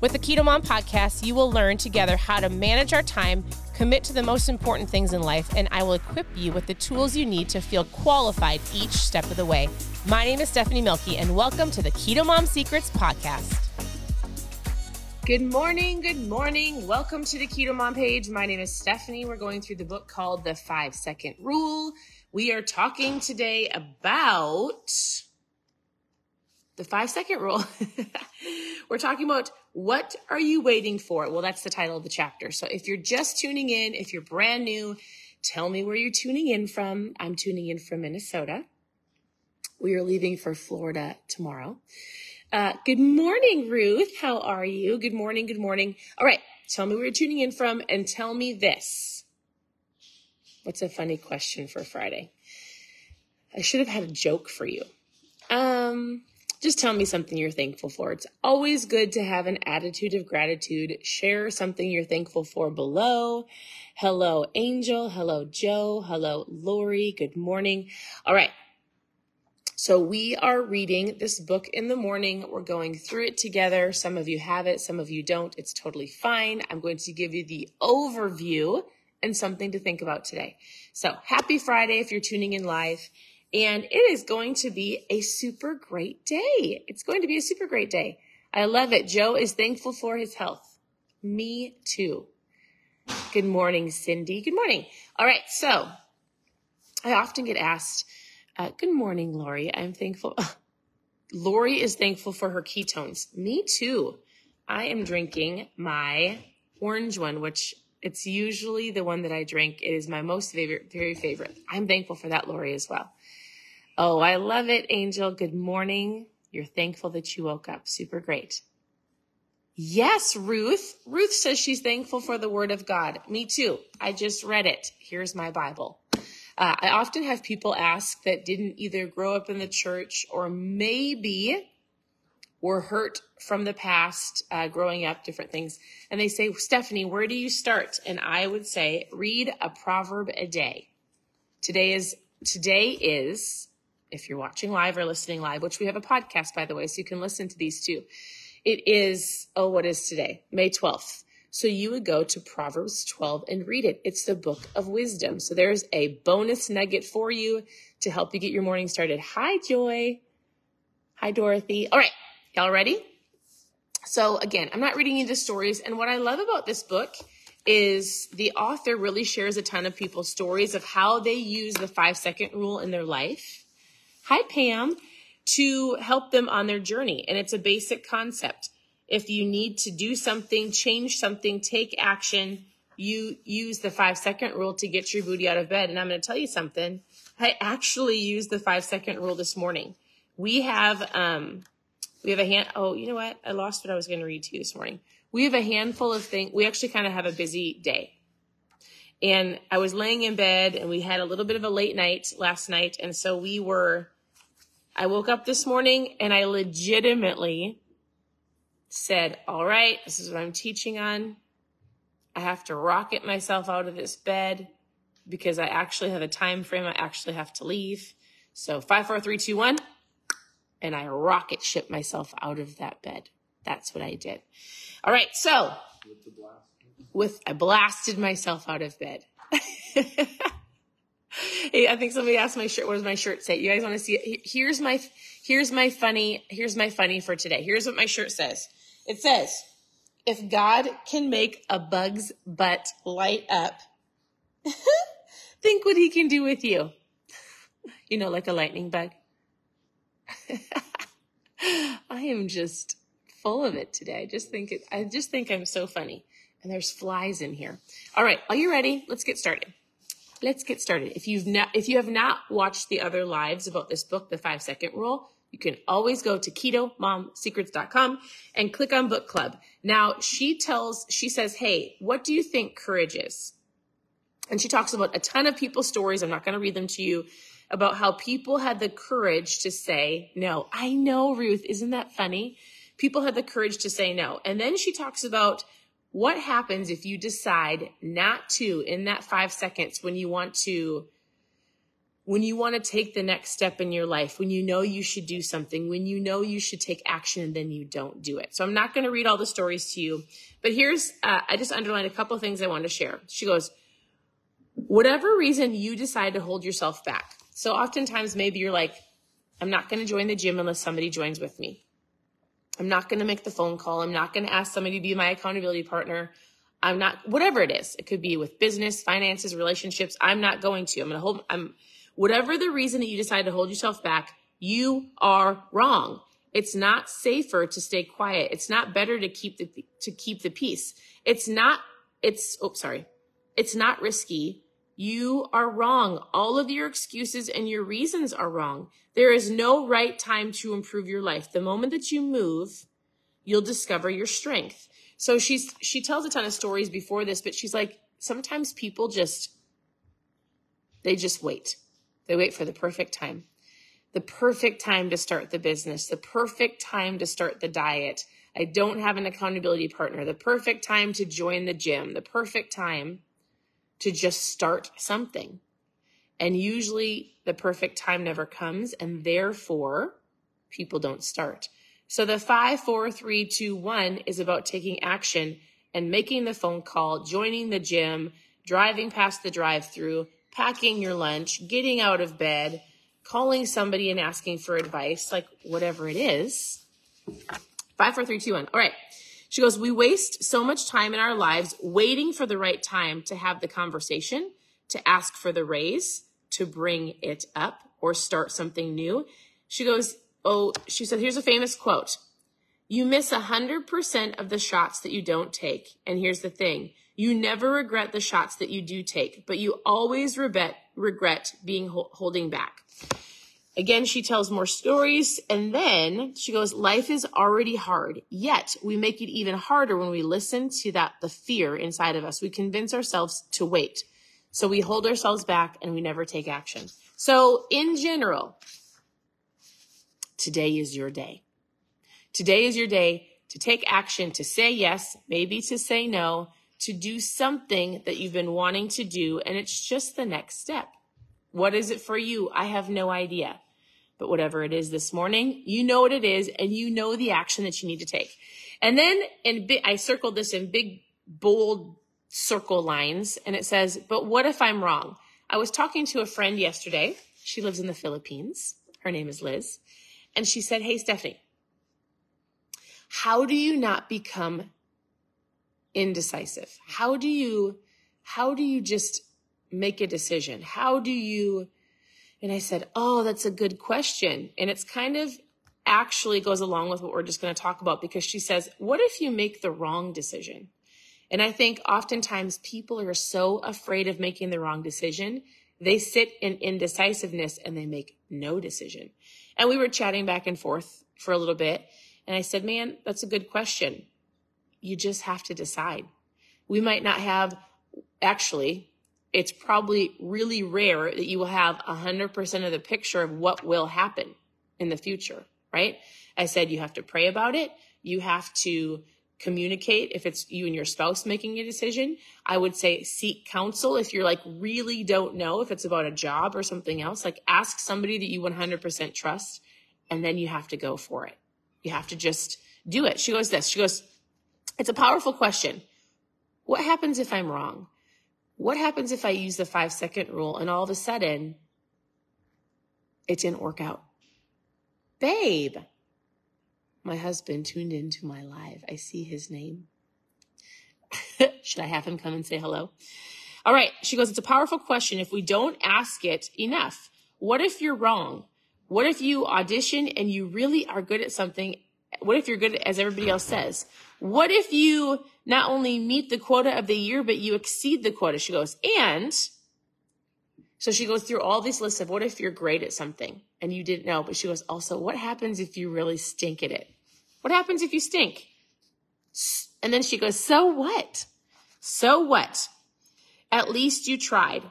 With the Keto Mom podcast, you will learn together how to manage our time, commit to the most important things in life, and I will equip you with the tools you need to feel qualified each step of the way. My name is Stephanie Mielke, and welcome to the Keto Mom Secrets podcast. Good morning, good morning. Welcome to the Keto Mom page. My name is Stephanie. We're going through the book called The Five Second Rule. We are talking today about the five second rule. We're talking about what are you waiting for? Well, that's the title of the chapter. So if you're just tuning in, if you're brand new, tell me where you're tuning in from. I'm tuning in from Minnesota. We are leaving for Florida tomorrow. Uh, good morning, Ruth. How are you? Good morning. Good morning. All right. Tell me where you're tuning in from and tell me this. What's a funny question for Friday? I should have had a joke for you. Um, just tell me something you're thankful for. It's always good to have an attitude of gratitude. Share something you're thankful for below. Hello, Angel. Hello, Joe. Hello, Lori. Good morning. All right. So we are reading this book in the morning. We're going through it together. Some of you have it, some of you don't. It's totally fine. I'm going to give you the overview and something to think about today. So happy Friday if you're tuning in live. And it is going to be a super great day. It's going to be a super great day. I love it. Joe is thankful for his health. Me too. Good morning, Cindy. Good morning. All right. So I often get asked, uh, good morning, Lori. I'm thankful. Lori is thankful for her ketones. Me too. I am drinking my orange one, which it's usually the one that I drink. It is my most favorite, very favorite. I'm thankful for that, Lori, as well. Oh, I love it, Angel. Good morning. You're thankful that you woke up. Super great. Yes, Ruth. Ruth says she's thankful for the word of God. Me too. I just read it. Here's my Bible. Uh, I often have people ask that didn't either grow up in the church or maybe were hurt from the past, uh, growing up, different things. And they say, Stephanie, where do you start? And I would say, read a proverb a day. Today is, today is if you're watching live or listening live, which we have a podcast, by the way, so you can listen to these too. It is, oh, what is today? May 12th. So you would go to Proverbs 12 and read it. It's the book of wisdom. So there's a bonus nugget for you to help you get your morning started. Hi, Joy. Hi, Dorothy. All right. Y'all ready? So again, I'm not reading you the stories. And what I love about this book is the author really shares a ton of people's stories of how they use the five second rule in their life hi Pam, to help them on their journey. And it's a basic concept. If you need to do something, change something, take action, you use the five second rule to get your booty out of bed. And I'm going to tell you something. I actually used the five second rule this morning. We have, um, we have a hand. Oh, you know what? I lost what I was going to read to you this morning. We have a handful of things. We actually kind of have a busy day. And I was laying in bed and we had a little bit of a late night last night. And so we were I woke up this morning and I legitimately said, all right, this is what I'm teaching on. I have to rocket myself out of this bed because I actually have a time frame. I actually have to leave. So five, four, three, two, one. And I rocket ship myself out of that bed. That's what I did. All right. So with, I blasted myself out of bed. I think somebody asked my shirt. What does my shirt say? You guys want to see it? Here's my, here's my funny, here's my funny for today. Here's what my shirt says. It says, if God can make a bug's butt light up, think what he can do with you. You know, like a lightning bug. I am just full of it today. I just think it, I just think I'm so funny. And there's flies in here. All right. Are you ready? Let's get started let's get started. If you've not, if you have not watched the other lives about this book, The Five Second Rule, you can always go to ketomomsecrets.com and click on book club. Now she tells, she says, Hey, what do you think courage is? And she talks about a ton of people's stories. I'm not going to read them to you about how people had the courage to say no. I know, Ruth. Isn't that funny? People had the courage to say no. And then she talks about what happens if you decide not to in that five seconds when you want to when you want to take the next step in your life, when you know you should do something, when you know you should take action and then you don't do it. So I'm not going to read all the stories to you, but here's, uh, I just underlined a couple things I want to share. She goes, whatever reason you decide to hold yourself back. So oftentimes maybe you're like, I'm not going to join the gym unless somebody joins with me. I'm not going to make the phone call. I'm not going to ask somebody to be my accountability partner. I'm not, whatever it is. It could be with business, finances, relationships. I'm not going to. I'm going to hold, I'm, Whatever the reason that you decide to hold yourself back, you are wrong. It's not safer to stay quiet. It's not better to keep the to keep the peace. It's not it's oh sorry. It's not risky. You are wrong. All of your excuses and your reasons are wrong. There is no right time to improve your life. The moment that you move, you'll discover your strength. So she's she tells a ton of stories before this, but she's like sometimes people just they just wait. They wait for the perfect time. The perfect time to start the business, the perfect time to start the diet. I don't have an accountability partner, the perfect time to join the gym, the perfect time to just start something. And usually the perfect time never comes, and therefore people don't start. So the five, four, three, two, one is about taking action and making the phone call, joining the gym, driving past the drive through, packing your lunch, getting out of bed, calling somebody and asking for advice, like whatever it is. Five, four, three, two, one. All right. She goes, We waste so much time in our lives waiting for the right time to have the conversation, to ask for the raise, to bring it up, or start something new. She goes, Oh, she said, Here's a famous quote You miss 100% of the shots that you don't take. And here's the thing you never regret the shots that you do take, but you always regret, regret being holding back. Again, she tells more stories and then she goes, life is already hard, yet we make it even harder when we listen to that, the fear inside of us. We convince ourselves to wait. So we hold ourselves back and we never take action. So in general, today is your day. Today is your day to take action, to say yes, maybe to say no, to do something that you've been wanting to do, and it's just the next step. What is it for you? I have no idea. But whatever it is this morning, you know what it is, and you know the action that you need to take. And then in big, I circled this in big, bold circle lines, and it says, but what if I'm wrong? I was talking to a friend yesterday. She lives in the Philippines. Her name is Liz. And she said, Hey, Stephanie, how do you not become indecisive? How do you, how do you just make a decision? How do you, and I said, Oh, that's a good question. And it's kind of actually goes along with what we're just going to talk about because she says, What if you make the wrong decision? And I think oftentimes people are so afraid of making the wrong decision, they sit in indecisiveness and they make no decision. And we were chatting back and forth for a little bit. And I said, Man, that's a good question you just have to decide. We might not have, actually, it's probably really rare that you will have 100% of the picture of what will happen in the future, right? I said you have to pray about it. You have to communicate if it's you and your spouse making a decision. I would say seek counsel if you're like really don't know if it's about a job or something else. Like ask somebody that you 100% trust and then you have to go for it. You have to just do it. She goes this. She goes, it's a powerful question. What happens if I'm wrong? What happens if I use the five second rule and all of a sudden it didn't work out? Babe, my husband tuned into my live. I see his name. Should I have him come and say hello? All right. She goes, It's a powerful question if we don't ask it enough. What if you're wrong? What if you audition and you really are good at something what if you're good as everybody else says? What if you not only meet the quota of the year, but you exceed the quota? She goes, and so she goes through all these lists of what if you're great at something and you didn't know, but she goes, also, what happens if you really stink at it? What happens if you stink? And then she goes, So what? So what? At least you tried.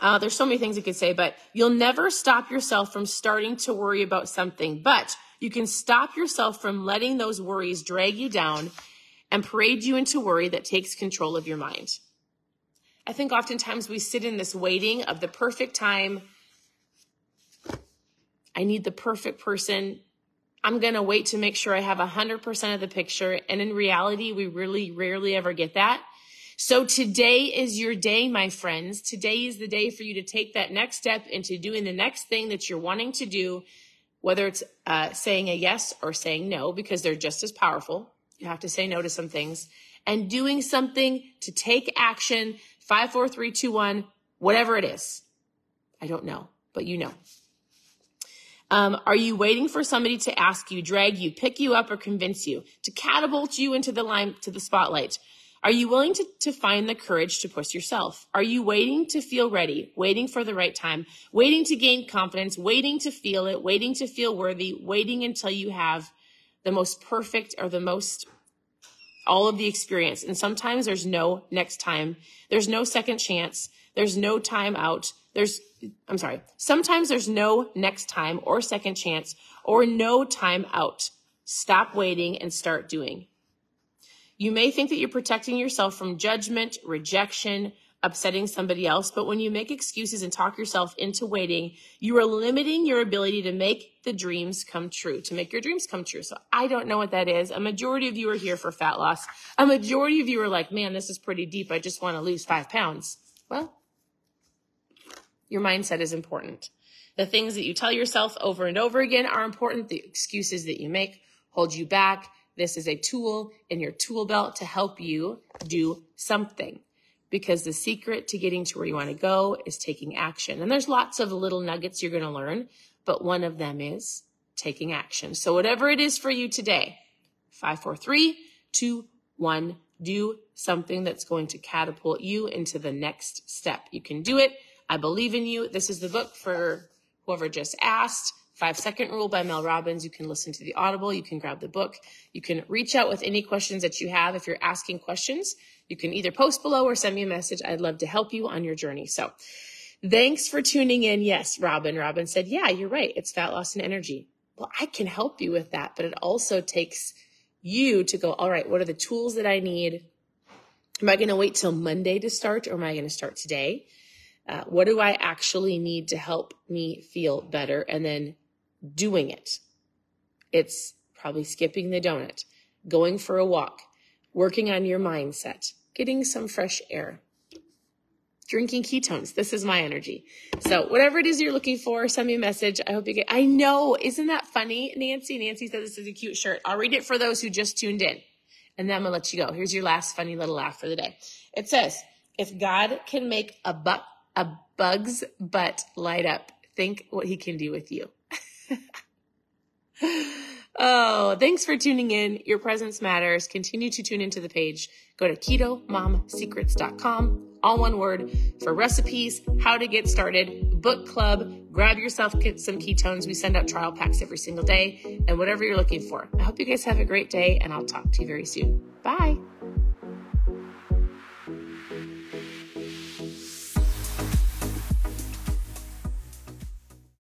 Uh, there's so many things you could say, but you'll never stop yourself from starting to worry about something. But you can stop yourself from letting those worries drag you down and parade you into worry that takes control of your mind. I think oftentimes we sit in this waiting of the perfect time. I need the perfect person. I'm going to wait to make sure I have 100% of the picture. And in reality, we really rarely ever get that. So today is your day, my friends. Today is the day for you to take that next step into doing the next thing that you're wanting to do, whether it's uh, saying a yes or saying no, because they're just as powerful. You have to say no to some things and doing something to take action. Five, four, three, two, one, whatever it is. I don't know, but you know. Um, are you waiting for somebody to ask you, drag you, pick you up, or convince you to catapult you into the line, to the spotlight? Are you willing to, to find the courage to push yourself? Are you waiting to feel ready, waiting for the right time, waiting to gain confidence, waiting to feel it, waiting to feel worthy, waiting until you have the most perfect or the most all of the experience. And sometimes there's no next time. There's no second chance. There's no time out. There's, I'm sorry. Sometimes there's no next time or second chance or no time out. Stop waiting and start doing. You may think that you're protecting yourself from judgment, rejection, upsetting somebody else. But when you make excuses and talk yourself into waiting, you are limiting your ability to make the dreams come true, to make your dreams come true. So I don't know what that is. A majority of you are here for fat loss. A majority of you are like, man, this is pretty deep. I just want to lose five pounds. Well, your mindset is important. The things that you tell yourself over and over again are important. The excuses that you make hold you back. This is a tool in your tool belt to help you do something because the secret to getting to where you want to go is taking action. And there's lots of little nuggets you're going to learn, but one of them is taking action. So whatever it is for you today, five, four, three, two, one, do something that's going to catapult you into the next step. You can do it. I believe in you. This is the book for whoever just asked. Five Second Rule by Mel Robbins. You can listen to the Audible. You can grab the book. You can reach out with any questions that you have. If you're asking questions, you can either post below or send me a message. I'd love to help you on your journey. So thanks for tuning in. Yes, Robin. Robin said, yeah, you're right. It's fat loss and energy. Well, I can help you with that, but it also takes you to go, all right, what are the tools that I need? Am I going to wait till Monday to start or am I going to start today? Uh, what do I actually need to help me feel better? And then doing it. It's probably skipping the donut, going for a walk, working on your mindset, getting some fresh air, drinking ketones. This is my energy. So whatever it is you're looking for, send me a message. I hope you get, I know. Isn't that funny? Nancy, Nancy said this is a cute shirt. I'll read it for those who just tuned in and then I'm gonna let you go. Here's your last funny little laugh for the day. It says, if God can make a buck, a bug's butt light up, think what he can do with you. Oh, thanks for tuning in. Your presence matters. Continue to tune into the page. Go to ketomomsecrets.com, all one word, for recipes, how to get started, book club, grab yourself some ketones. We send out trial packs every single day, and whatever you're looking for. I hope you guys have a great day, and I'll talk to you very soon. Bye.